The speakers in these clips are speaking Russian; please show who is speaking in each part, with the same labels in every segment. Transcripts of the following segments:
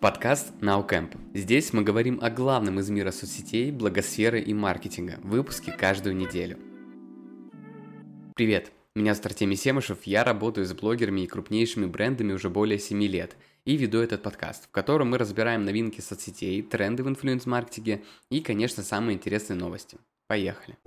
Speaker 1: Подкаст NowCamp. Здесь мы говорим о главном из мира соцсетей, благосферы и маркетинга. Выпуски каждую неделю. Привет, меня зовут Артемий Семышев, я работаю с блогерами и крупнейшими брендами уже более 7 лет и веду этот подкаст, в котором мы разбираем новинки соцсетей, тренды в инфлюенс-маркетинге и, конечно, самые интересные новости. Поехали!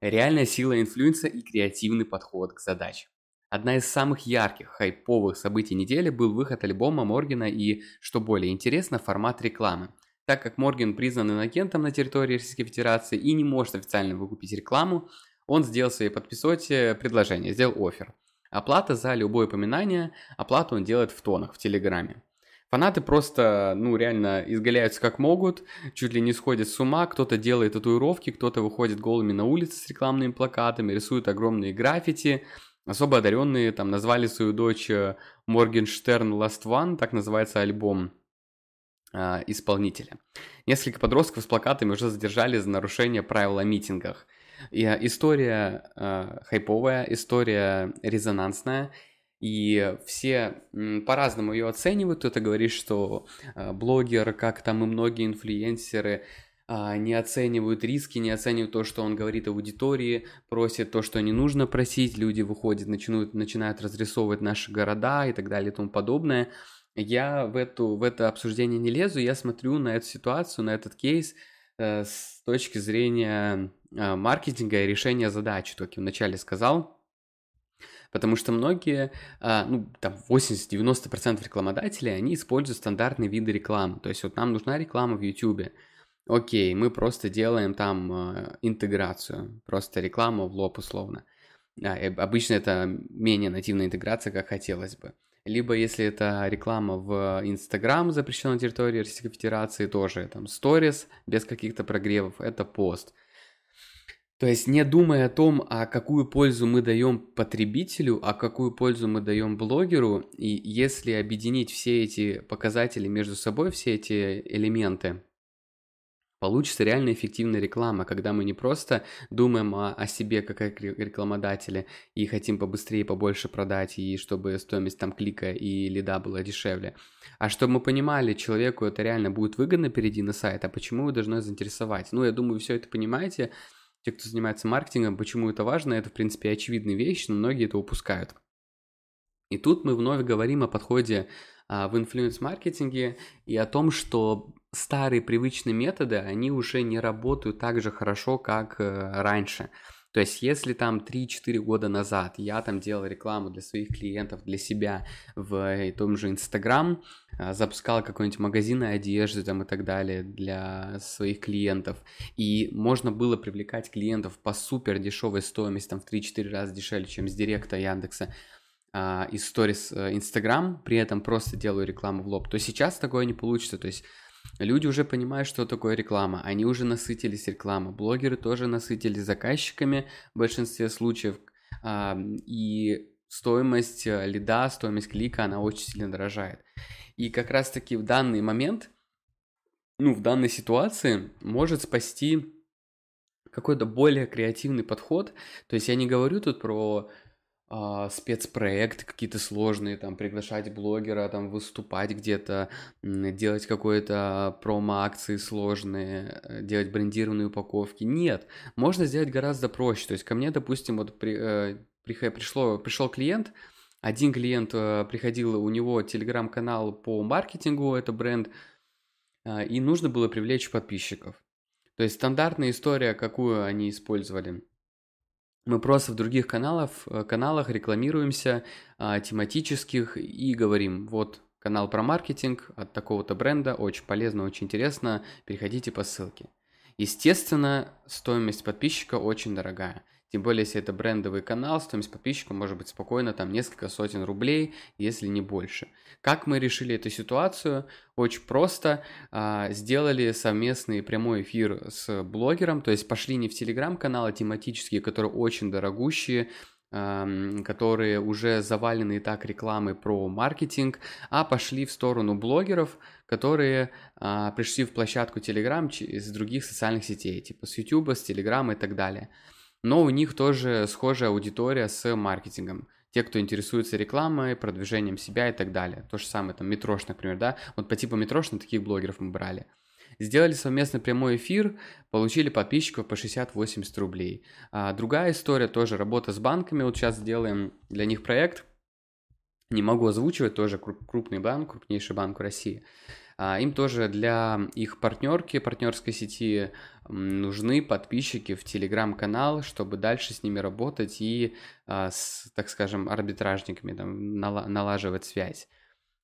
Speaker 1: Реальная сила инфлюенса и креативный подход к задаче. Одна из самых ярких, хайповых событий недели был выход альбома Моргена и, что более интересно, формат рекламы. Так как Морген признан инагентом на территории Российской Федерации и не может официально выкупить рекламу, он сделал своей подписоте предложение, сделал офер. Оплата за любое упоминание, оплату он делает в тонах в Телеграме. Фанаты просто, ну, реально изгаляются как могут, чуть ли не сходят с ума, кто-то делает татуировки, кто-то выходит голыми на улицы с рекламными плакатами, рисует огромные граффити, Особо одаренные там назвали свою дочь Моргенштерн Last One, так называется альбом э, исполнителя. Несколько подростков с плакатами уже задержали за нарушение правил о митингах. И, э, история э, хайповая, история резонансная, и все по-разному ее оценивают. Кто-то говорит, что э, блогер, как там и многие инфлюенсеры, не оценивают риски, не оценивают то, что он говорит аудитории, просит то, что не нужно просить, люди выходят, начинают, начинают разрисовывать наши города и так далее и тому подобное. Я в, эту, в это обсуждение не лезу, я смотрю на эту ситуацию, на этот кейс э, с точки зрения э, маркетинга и решения задачи, как я вначале сказал. Потому что многие, а, ну, там 80-90% рекламодателей, они используют стандартные виды рекламы. То есть вот нам нужна реклама в YouTube. Окей, мы просто делаем там э, интеграцию, просто рекламу в лоб условно. А, обычно это менее нативная интеграция, как хотелось бы. Либо если это реклама в Инстаграм, запрещенной территории Российской Федерации, тоже там сторис без каких-то прогревов, это пост. То есть не думая о том, а какую пользу мы даем потребителю, а какую пользу мы даем блогеру, и если объединить все эти показатели между собой, все эти элементы, Получится реально эффективная реклама, когда мы не просто думаем о, о себе как о рекламодателе и хотим побыстрее, побольше продать, и чтобы стоимость там клика и лида была дешевле, а чтобы мы понимали, человеку это реально будет выгодно перейти на сайт, а почему вы должны заинтересовать. Ну, я думаю, все это понимаете, те, кто занимается маркетингом, почему это важно, это, в принципе, очевидная вещь, но многие это упускают. И тут мы вновь говорим о подходе а, в инфлюенс-маркетинге и о том, что старые привычные методы, они уже не работают так же хорошо, как э, раньше. То есть, если там 3-4 года назад я там делал рекламу для своих клиентов, для себя в э, том же Инстаграм, э, запускал какой-нибудь магазин одежды там и так далее для своих клиентов, и можно было привлекать клиентов по супер дешевой стоимости, там в 3-4 раза дешевле, чем с Директа Яндекса, а, из сторис Инстаграм, при этом просто делаю рекламу в лоб, то сейчас такое не получится. То есть Люди уже понимают, что такое реклама, они уже насытились рекламой, блогеры тоже насытились заказчиками в большинстве случаев, и стоимость э, лида, стоимость клика, она очень сильно дорожает. И как раз-таки в данный момент, ну, в данной ситуации может спасти какой-то более креативный подход. То есть я не говорю тут про а, спецпроекты какие-то сложные, там, приглашать блогера, там, выступать где-то, делать какое-то промо-акции сложные, э, делать брендированные упаковки. Нет, можно сделать гораздо проще. То есть ко мне, допустим, вот при, э, пришло, пришел клиент, один клиент э, приходил, у него телеграм-канал по маркетингу, это бренд, э, и нужно было привлечь подписчиков. То есть стандартная история, какую они использовали – мы просто в других каналах, э, каналах рекламируемся а, тематических и говорим, вот канал про маркетинг от такого-то бренда, очень полезно, очень интересно, переходите по ссылке. Естественно, стоимость подписчика очень дорогая. Тем более, если это брендовый канал, стоимость подписчика может быть спокойно там несколько сотен рублей, если не больше. Как мы решили эту ситуацию? Очень просто. А, сделали совместный прямой эфир с блогером, то есть пошли не в телеграм-каналы тематические, которые очень дорогущие, которые уже завалены и так рекламой про маркетинг, а пошли в сторону блогеров, которые а, пришли в площадку Telegram из других социальных сетей, типа с YouTube, с Telegram и так далее но у них тоже схожая аудитория с маркетингом. те, кто интересуется рекламой, продвижением себя и так далее. То же самое, там, Метрош, например, да, вот по типу Метрош на таких блогеров мы брали. Сделали совместно прямой эфир, получили подписчиков по 60-80 рублей. А другая история, тоже работа с банками, вот сейчас делаем для них проект, не могу озвучивать, тоже крупный банк, крупнейший банк в России. А, им тоже для их партнерки, партнерской сети нужны подписчики в телеграм-канал, чтобы дальше с ними работать и, а, с, так скажем, арбитражниками там, налаживать связь.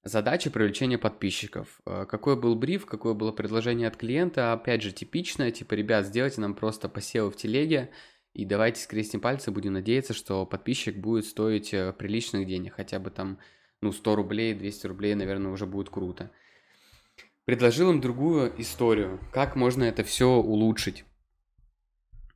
Speaker 1: Задача привлечения подписчиков. А, какой был бриф, какое было предложение от клиента, опять же, типичное, типа, ребят, сделайте нам просто посевы в телеге, и давайте скрестим пальцы, будем надеяться, что подписчик будет стоить э, приличных денег, хотя бы там, ну, 100 рублей, 200 рублей, наверное, уже будет круто предложил им другую историю, как можно это все улучшить.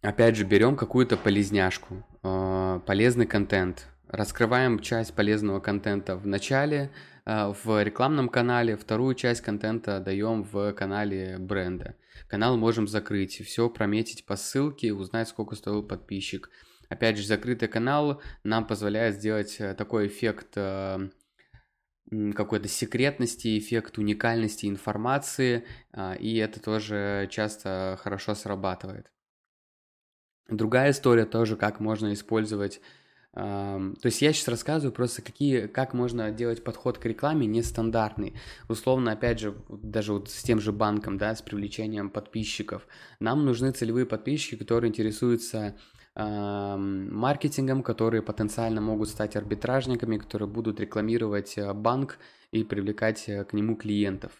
Speaker 1: Опять же, берем какую-то полезняшку, э, полезный контент, раскрываем часть полезного контента в начале, э, в рекламном канале, вторую часть контента даем в канале бренда. Канал можем закрыть, все прометить по ссылке, узнать, сколько стоил подписчик. Опять же, закрытый канал нам позволяет сделать э, такой эффект какой-то секретности, эффект уникальности информации, а, и это тоже часто хорошо срабатывает. Другая история тоже, как можно использовать то есть я сейчас рассказываю просто, какие, как можно делать подход к рекламе нестандартный. Условно, опять же, даже вот с тем же банком, да, с привлечением подписчиков. Нам нужны целевые подписчики, которые интересуются маркетингом, которые потенциально могут стать арбитражниками, которые будут рекламировать э, банк и привлекать э, к нему клиентов.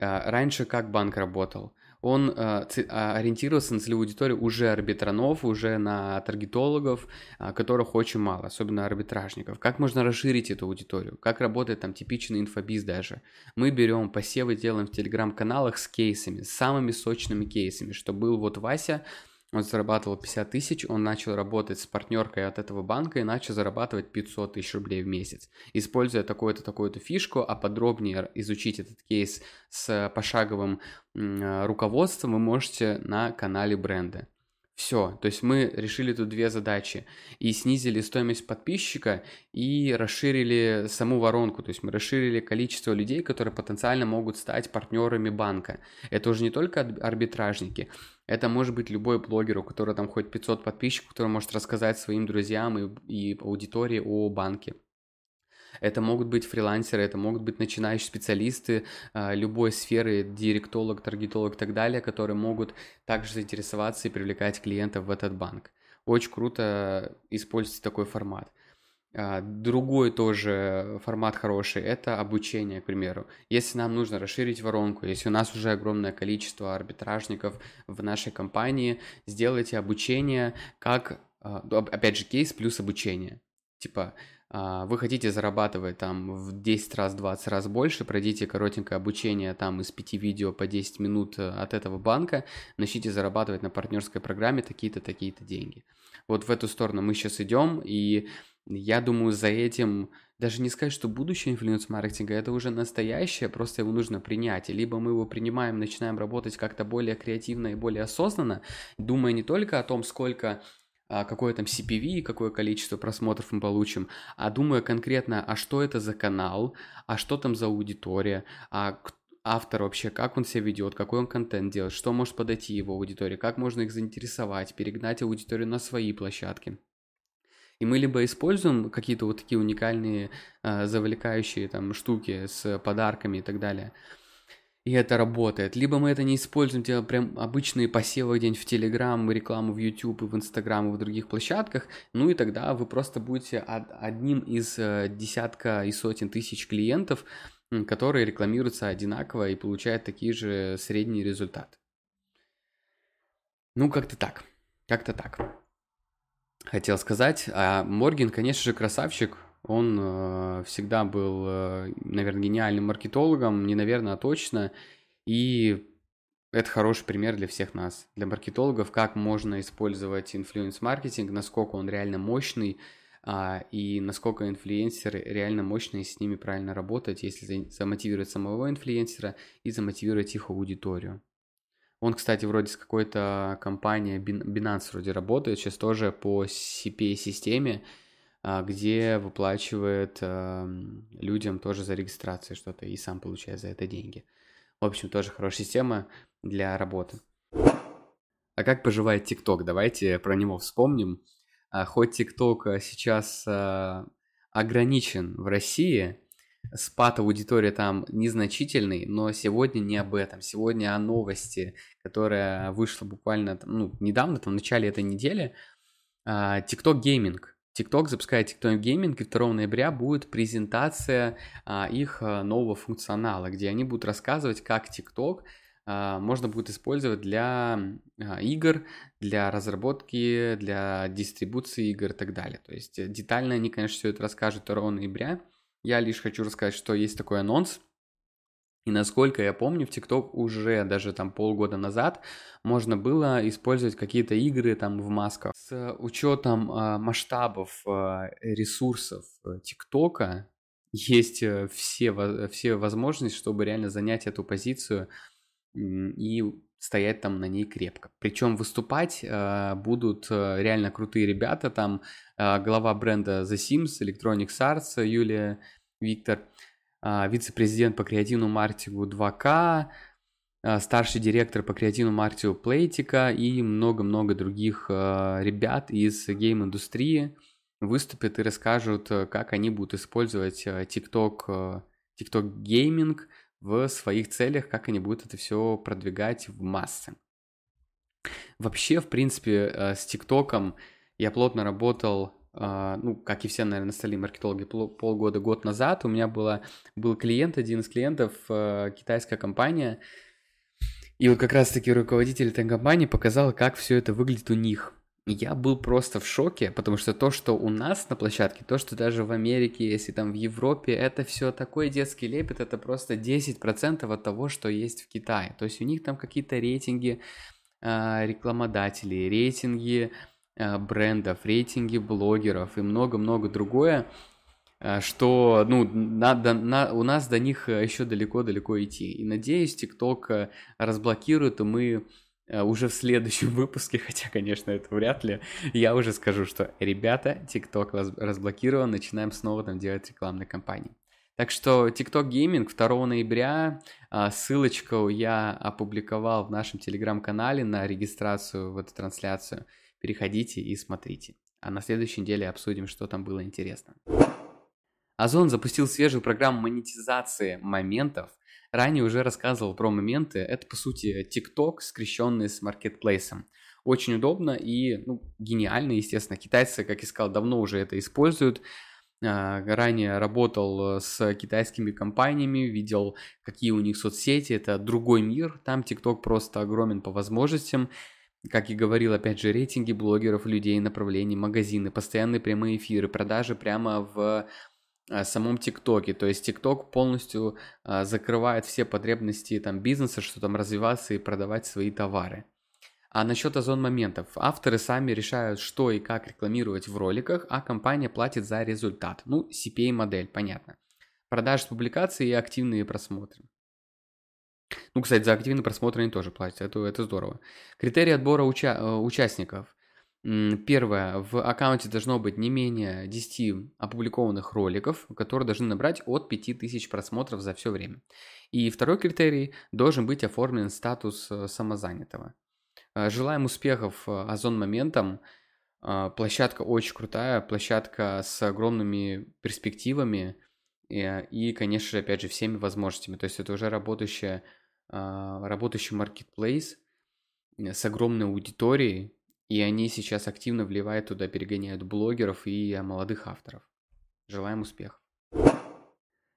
Speaker 1: А, раньше как банк работал? Он э, ориентировался на целевую аудиторию уже арбитранов, уже на таргетологов, а, которых очень мало, особенно арбитражников. Как можно расширить эту аудиторию? Как работает там типичный инфобиз даже? Мы берем посевы, делаем в телеграм-каналах с кейсами, с самыми сочными кейсами, что был вот Вася, он зарабатывал 50 тысяч, он начал работать с партнеркой от этого банка и начал зарабатывать 500 тысяч рублей в месяц. Используя такую-то, такую-то фишку, а подробнее изучить этот кейс с пошаговым руководством вы можете на канале бренда. Все, то есть мы решили тут две задачи и снизили стоимость подписчика и расширили саму воронку, то есть мы расширили количество людей, которые потенциально могут стать партнерами банка. Это уже не только арбитражники, это может быть любой блогер, у которого там хоть 500 подписчиков, который может рассказать своим друзьям и, и аудитории о банке. Это могут быть фрилансеры, это могут быть начинающие специалисты э, любой сферы, директолог, таргетолог и так далее, которые могут также заинтересоваться и привлекать клиентов в этот банк. Очень круто использовать такой формат. А, другой тоже формат хороший – это обучение, к примеру. Если нам нужно расширить воронку, если у нас уже огромное количество арбитражников в нашей компании, сделайте обучение как, а, опять же, кейс плюс обучение. Типа, а, вы хотите зарабатывать там в 10 раз, 20 раз больше, пройдите коротенькое обучение там из 5 видео по 10 минут э, от этого банка, начните зарабатывать на партнерской программе такие-то, такие-то деньги. Вот в эту сторону мы сейчас идем, и я думаю, за этим даже не сказать, что будущее инфлюенс-маркетинга, это уже настоящее, просто его нужно принять. Либо мы его принимаем, начинаем работать как-то более креативно и более осознанно, думая не только о том, сколько а, какое там CPV, какое количество просмотров мы получим, а думаю конкретно, а что это за канал, а что там за аудитория, а автор вообще, как он себя ведет, какой он контент делает, что может подойти его аудитории, как можно их заинтересовать, перегнать аудиторию на свои площадки. И мы либо используем какие-то вот такие уникальные э, завлекающие там штуки с подарками и так далее, и это работает. Либо мы это не используем, делаем прям обычные посевы где-нибудь в Телеграм, рекламу в YouTube в Инстаграм и в других площадках, ну и тогда вы просто будете одним из э, десятка и сотен тысяч клиентов, которые рекламируются одинаково и получают такие же средние результаты. Ну, как-то так. Как-то так. Хотел сказать. А Морген, конечно же, красавчик. Он э, всегда был, э, наверное, гениальным маркетологом, не наверное, а точно. И это хороший пример для всех нас, для маркетологов, как можно использовать инфлюенс-маркетинг, насколько он реально мощный, а, и насколько инфлюенсеры реально мощные, с ними правильно работать, если замотивировать самого инфлюенсера и замотивировать их аудиторию. Он, кстати, вроде с какой-то компанией Binance вроде работает, сейчас тоже по CPA-системе, где выплачивает людям тоже за регистрацию что-то и сам получает за это деньги. В общем, тоже хорошая система для работы. А как поживает ТикТок? Давайте про него вспомним. А, хоть ТикТок сейчас ограничен в России, спад аудитории там незначительный, но сегодня не об этом. Сегодня о новости, которая вышла буквально ну, недавно, там, в начале этой недели. TikTok Gaming. TikTok запускает TikTok Gaming, и 2 ноября будет презентация а, их а, нового функционала, где они будут рассказывать, как TikTok а, можно будет использовать для а, игр, для разработки, для дистрибуции игр и так далее. То есть э, детально они, конечно, все это расскажут 2 ноября. Я лишь хочу рассказать, что есть такой анонс. И насколько я помню, в TikTok уже даже там полгода назад можно было использовать какие-то игры там в масках. С учетом э, масштабов э, ресурсов ТикТока есть все, все возможности, чтобы реально занять эту позицию и стоять там на ней крепко. Причем выступать э, будут э, реально крутые ребята, там э, глава бренда The Sims, Electronic Arts Юлия Виктор, вице-президент по креативному маркетингу 2К, э, старший директор по креативному маркетингу Плейтика и много-много других э, ребят из гейм-индустрии выступят и расскажут, э, как они будут использовать э, TikTok, э, TikTok Gaming – в своих целях, как они будут это все продвигать в массы. Вообще, в принципе, с ТикТоком я плотно работал, ну, как и все, наверное, остальные маркетологи, полгода, год назад. У меня было, был клиент, один из клиентов, э, китайская компания, и вот как раз-таки руководитель этой компании показал, как все это выглядит у них я был просто в шоке, потому что то, что у нас на площадке, то, что даже в Америке, если там в Европе, это все такой детский лепет, это просто 10% от того, что есть в Китае. То есть у них там какие-то рейтинги э, рекламодателей, рейтинги брендов, рейтинги блогеров и много-много другое, э, что, ну, надо, на, у нас до них еще далеко-далеко идти. И надеюсь, TikTok разблокирует, и мы Э, уже в следующем выпуске, хотя, конечно, это вряд ли, я уже скажу, что, ребята, TikTok разблокирован, начинаем снова там делать рекламные кампании. Так что TikTok Gaming 2 ноября, ссылочку я опубликовал в нашем телеграм-канале на регистрацию в эту трансляцию. Переходите и смотрите. А на следующей неделе обсудим, что там было интересно. Озон запустил свежую программу монетизации моментов Ранее уже рассказывал про моменты. Это, по сути, TikTok, скрещенный с маркетплейсом. Очень удобно и ну, гениально, естественно. Китайцы, как я сказал, давно уже это используют. А, ранее работал с китайскими компаниями, видел, какие у них соцсети. Это другой мир. Там TikTok просто огромен по возможностям. Как и говорил, опять же, рейтинги блогеров, людей, направлений, магазины, постоянные прямые эфиры, продажи прямо в Э, самом ТикТоке. То есть ТикТок полностью а, закрывает все потребности там бизнеса, что там развиваться и продавать свои товары. А насчет озон моментов. Авторы сами решают, что и как рекламировать в роликах, а компания платит за результат. Ну, CPA-модель, понятно. Продажи публикации и активные просмотры. Ну, кстати, за активные просмотры они тоже платят, это, это здорово. Критерии отбора уча- э, участников. Первое. В аккаунте должно быть не менее 10 опубликованных роликов, которые должны набрать от 5000 просмотров за все время. И второй критерий. Должен быть оформлен статус э, самозанятого. Э, желаем успехов Озон Моментом. Площадка очень крутая, площадка с огромными перспективами и, конечно же, опять же, всеми возможностями. То есть это уже работающая, работающий маркетплейс с огромной аудиторией, и они сейчас активно вливают туда, перегоняют блогеров и молодых авторов. Желаем успехов.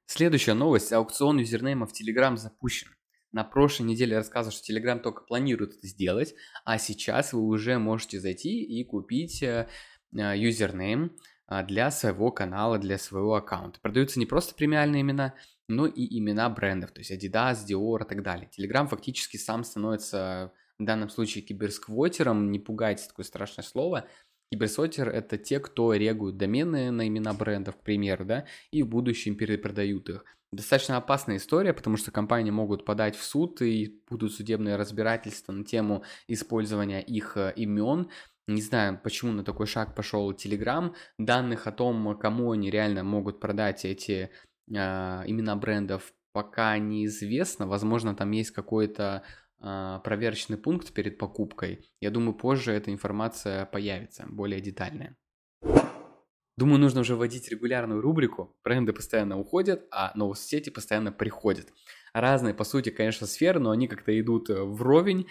Speaker 1: Следующая новость. Аукцион юзернеймов Telegram запущен. На прошлой неделе рассказывал, что Telegram только планирует это сделать, а сейчас вы уже можете зайти и купить э, э, юзернейм э, для своего канала, для своего аккаунта. Продаются не просто премиальные имена, но и имена брендов, то есть Adidas, Dior и так далее. Telegram фактически сам становится в данном случае киберсквотером, не пугайте такое страшное слово, Киберсотер – это те, кто регуют домены на имена брендов, к примеру, да, и в будущем перепродают их. Достаточно опасная история, потому что компании могут подать в суд и будут судебные разбирательства на тему использования их э, имен. Не знаю, почему на такой шаг пошел Telegram. Данных о том, кому они реально могут продать эти имена брендов, пока неизвестно. Возможно, там есть какой-то э, проверочный пункт перед покупкой. Я думаю, позже эта информация появится, более детальная. Думаю, нужно уже вводить регулярную рубрику. Бренды постоянно уходят, а новые сети постоянно приходят. Разные, по сути, конечно, сферы, но они как-то идут э, вровень.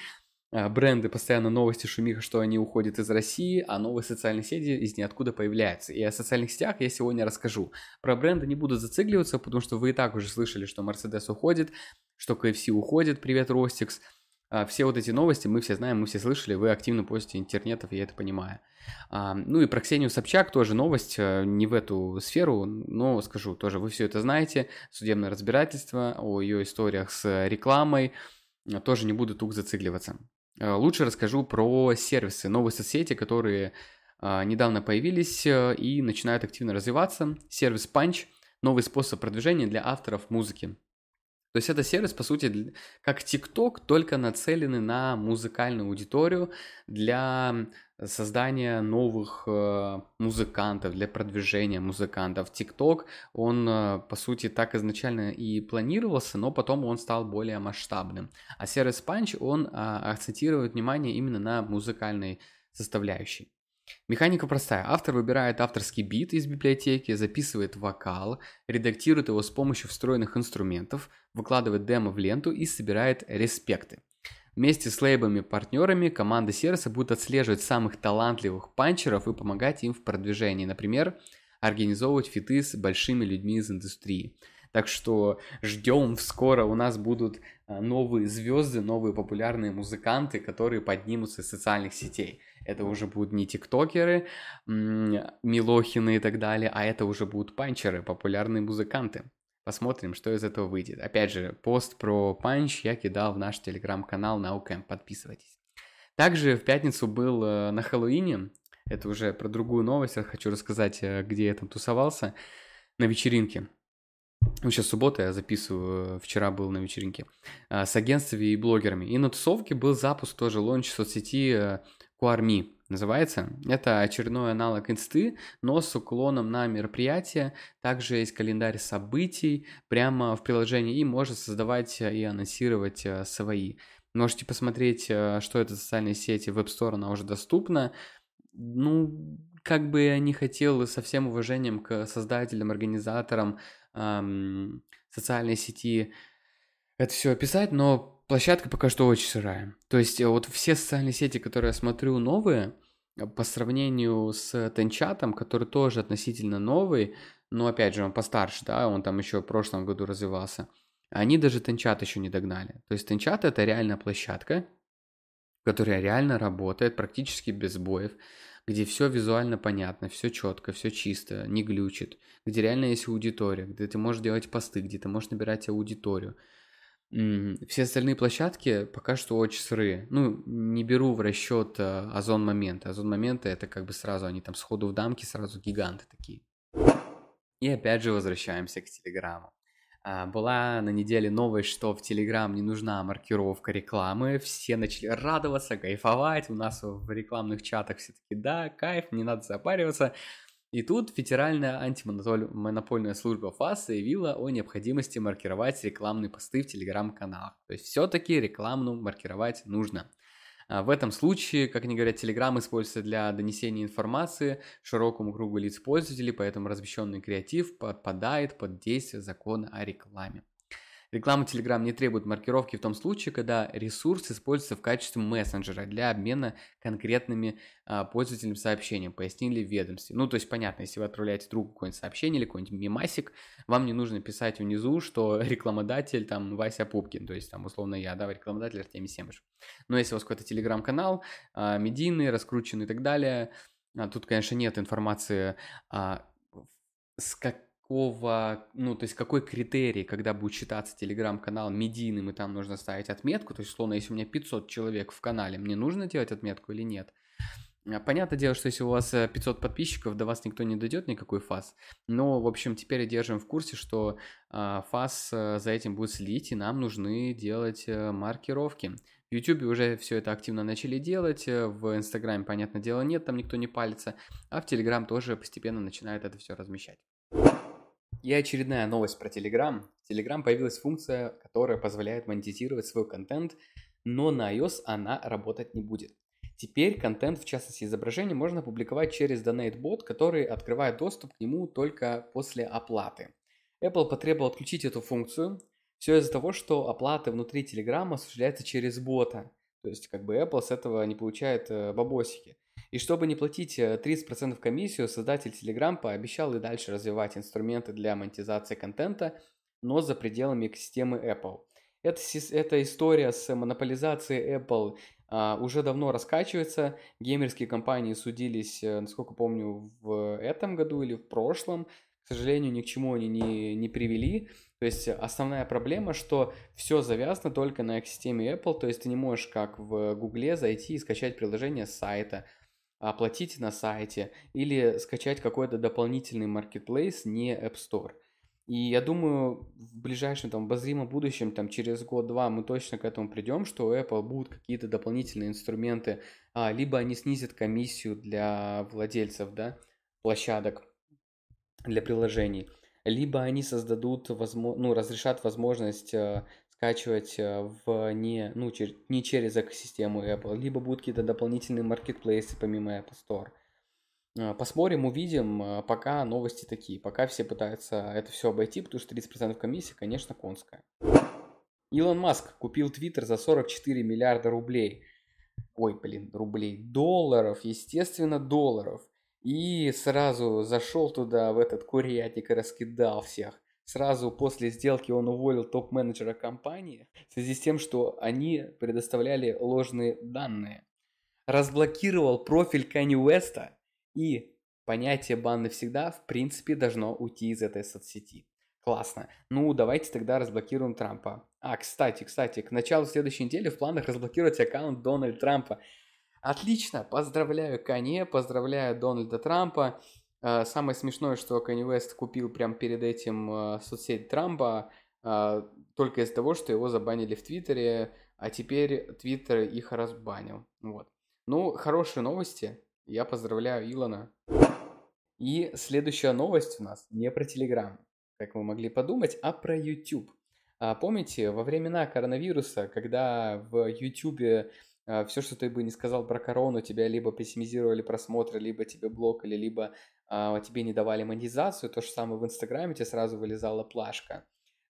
Speaker 1: А, бренды постоянно новости шумиха, что они уходят из России, а новые социальные сети из ниоткуда появляются. И о социальных сетях я сегодня расскажу. Про бренды не буду зацикливаться, потому что вы и так уже слышали, что Mercedes уходит, что KFC уходит, привет, Ростикс. А, все вот эти новости мы все знаем, мы все слышали, вы активно постите интернетов, я это понимаю. А, ну и про Ксению Собчак тоже новость, э, не в эту сферу, но скажу тоже, вы все это знаете, судебное разбирательство о ее историях с рекламой, тоже не буду тут зацикливаться. Э, лучше расскажу про сервисы, новые соцсети, которые недавно появились и начинают активно развиваться. Сервис Punch – новый способ продвижения для авторов музыки. То есть это сервис, по сути, как TikTok, только нацеленный на музыкальную аудиторию для создания новых э, музыкантов, для продвижения музыкантов. TikTok, он, э, по сути, так изначально и планировался, но потом он стал более масштабным. А сервис Punch, он э, акцентирует внимание именно на музыкальной составляющей. Механика простая. Автор выбирает авторский бит из библиотеки, записывает вокал, редактирует его с помощью встроенных инструментов, выкладывает демо в ленту и собирает респекты. Вместе с лейбами-партнерами команда сервиса будет отслеживать самых талантливых панчеров и помогать им в продвижении. Например, организовывать фиты с большими людьми из индустрии. Так что ждем, скоро у нас будут а, новые звезды, новые популярные музыканты, которые поднимутся из социальных сетей. Это уже будут не тиктокеры, Милохины и так далее, а это уже будут панчеры, популярные музыканты. Посмотрим, что из этого выйдет. Опять же, пост про панч я кидал в наш телеграм-канал Nowcamp, подписывайтесь. Также в пятницу был э, на Хэллоуине, это уже про другую новость, я хочу рассказать, э, где я там тусовался, на вечеринке. Ну, сейчас суббота, я записываю, э, вчера был на вечеринке, с агентствами и блогерами. И на тусовке был запуск тоже лонч соцсети Куарми называется. Это очередной аналог инсты, но с уклоном на мероприятие. Также есть календарь событий прямо в приложении и можно создавать и анонсировать э, свои. Можете посмотреть, э, что это социальные сети, в App Store она уже доступна. Ну, как бы я не хотел со всем уважением к создателям, организаторам эм, социальной сети это все описать, но площадка пока что очень сырая. То есть э, вот все социальные сети, которые я смотрю новые, э, по сравнению с Тенчатом, который тоже относительно новый, но опять же он постарше, да, он там еще в прошлом году развивался, они даже Тенчат еще не догнали. То есть Тенчат это реальная площадка, которая реально работает практически без боев, где все визуально понятно, все четко, все чисто, не глючит, где реально есть аудитория, где ты можешь делать посты, где ты можешь набирать аудиторию. Все остальные площадки пока что очень сырые. Ну, не беру в расчет э, озон моменты. Озон моменты это как бы сразу, они там сходу в дамки, сразу гиганты такие. И опять же возвращаемся к Телеграму. А, была на неделе новость, что в Телеграм не нужна маркировка рекламы. Все начали радоваться, кайфовать. У нас в рекламных чатах все таки да, кайф, не надо запариваться. И тут Федеральная антимонопольная служба ФАС заявила о необходимости маркировать рекламные посты в телеграм-каналах. То есть все-таки рекламу маркировать нужно. А в этом случае, как они говорят, Telegram используется для донесения информации широкому кругу лиц пользователей, поэтому размещенный креатив подпадает под действие закона о рекламе. Реклама Telegram не требует маркировки в том случае, когда ресурс используется в качестве мессенджера для обмена конкретными а, пользовательным сообщением, пояснили в ведомстве. Ну, то есть, понятно, если вы отправляете другу какое-нибудь сообщение или какой-нибудь мемасик, вам не нужно писать внизу, что рекламодатель там Вася Пупкин, то есть там условно я, да, рекламодатель Артемий Семыш. Но если у вас какой-то телеграм-канал, а, медийный, раскрученный и так далее, а, тут, конечно, нет информации, а, с как какого, ну, то есть какой критерий, когда будет считаться телеграм-канал медийным, и там нужно ставить отметку, то есть, условно, если у меня 500 человек в канале, мне нужно делать отметку или нет? А, понятное дело, что если у вас 500 э, подписчиков, до вас никто не дойдет, никакой фаз. Но, в общем, теперь держим в курсе, что а, фаз э, за этим будет следить, и нам нужны делать э, маркировки. В YouTube уже все это активно начали делать, в Инстаграме, понятное дело, нет, там никто не палится, а в Телеграм тоже постепенно начинает это все размещать. И очередная новость про Telegram. В Telegram появилась функция, которая позволяет монетизировать свой контент, но на iOS она работать не будет. Теперь контент, в частности изображение, можно публиковать через DonateBot, который открывает доступ к нему только после оплаты. Apple потребовал отключить эту функцию. Все из-за того, что оплата внутри Telegram осуществляется через бота. То есть, как бы Apple с этого не получает э, бабосики. И чтобы не платить 30% э, комиссию, создатель Telegram пообещал и дальше развивать инструменты для монетизации контента, но за пределами экосистемы Apple. Эта, эта история с монополизацией Apple а, уже давно раскачивается. Геймерские компании судились, э, насколько помню, в этом году или в прошлом. К сожалению, ни к чему они не, не привели. То есть основная проблема, что все завязано только на экосистеме Apple, то есть ты не можешь, как в Гугле, зайти и скачать приложение с сайта, оплатить на сайте или скачать какой-то дополнительный marketplace, не App Store. И я думаю, в ближайшем там обозримом будущем, там через год-два мы точно к этому придем, что у Apple будут какие-то дополнительные инструменты, а, либо они снизят комиссию для владельцев, да, площадок для приложений, либо они создадут, возможно, ну, разрешат возможность э, скачивать э, в не, ну, чер- не через экосистему Apple, либо будут какие-то дополнительные маркетплейсы помимо Apple Store. А, посмотрим, увидим. А, пока новости такие. Пока все пытаются это все обойти, потому что 30% комиссии, конечно, конская. Илон Маск купил Твиттер за 44 миллиарда рублей. Ой, блин, рублей. Долларов, естественно, долларов. И сразу зашел туда, в этот курятник и раскидал всех. Сразу после сделки он уволил топ-менеджера компании в связи с тем, что они предоставляли ложные данные. Разблокировал профиль Кани Уэста и понятие бан навсегда, в принципе, должно уйти из этой соцсети. Классно. Ну, давайте тогда разблокируем Трампа. А, кстати, кстати, к началу следующей недели в планах разблокировать аккаунт Дональда Трампа. Отлично, поздравляю Кане, поздравляю Дональда Трампа. А, самое смешное, что Канни Уэст купил прямо перед этим а, соцсеть Трампа а, только из-за того, что его забанили в Твиттере, а теперь Твиттер их разбанил. Вот. Ну, хорошие новости. Я поздравляю Илона. И следующая новость у нас не про Телеграм, как вы могли подумать, а про YouTube. А помните, во времена коронавируса, когда в YouTube все, что ты бы не сказал про корону, тебя либо пессимизировали просмотры, либо тебе блокали, либо тебе не давали монетизацию, то же самое в Инстаграме тебе сразу вылезала плашка.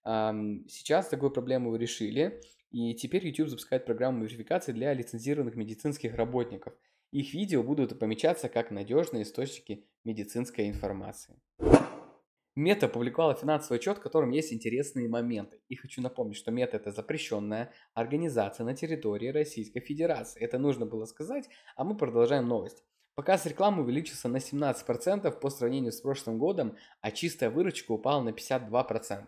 Speaker 1: А, сейчас такую проблему решили, и теперь YouTube запускает программу верификации для лицензированных медицинских работников – их видео будут помечаться как надежные источники медицинской информации. Мета опубликовала финансовый отчет, в котором есть интересные моменты. И хочу напомнить, что Мета это запрещенная организация на территории Российской Федерации. Это нужно было сказать, а мы продолжаем новость. Показ рекламы увеличился на 17% по сравнению с прошлым годом, а чистая выручка упала на 52%.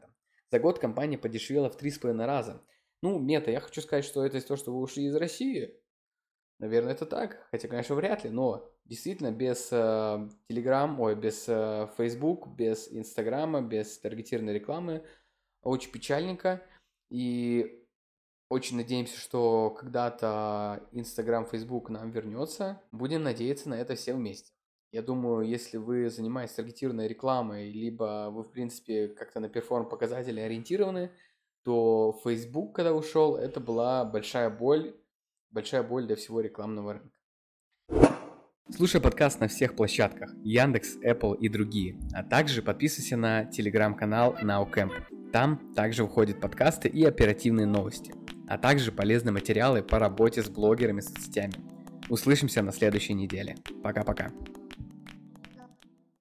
Speaker 1: За год компания подешевела в 3,5 раза. Ну, Мета, я хочу сказать, что это из того, что вы ушли из России, Наверное, это так, хотя, конечно, вряд ли, но действительно без э, Telegram, ой, без э, Facebook, без Инстаграма, без таргетированной рекламы очень печальненько. И очень надеемся, что когда-то Инстаграм, Facebook нам вернется. Будем надеяться на это все вместе. Я думаю, если вы занимаетесь таргетированной рекламой, либо вы, в принципе, как-то на перформ показатели ориентированы, то Facebook, когда ушел, это была большая боль большая боль для всего рекламного рынка. Слушай подкаст на всех площадках Яндекс, Apple и другие, а также подписывайся на телеграм-канал NowCamp. Там также выходят подкасты и оперативные новости, а также полезные материалы по работе с блогерами и соцсетями. Услышимся на следующей неделе. Пока-пока.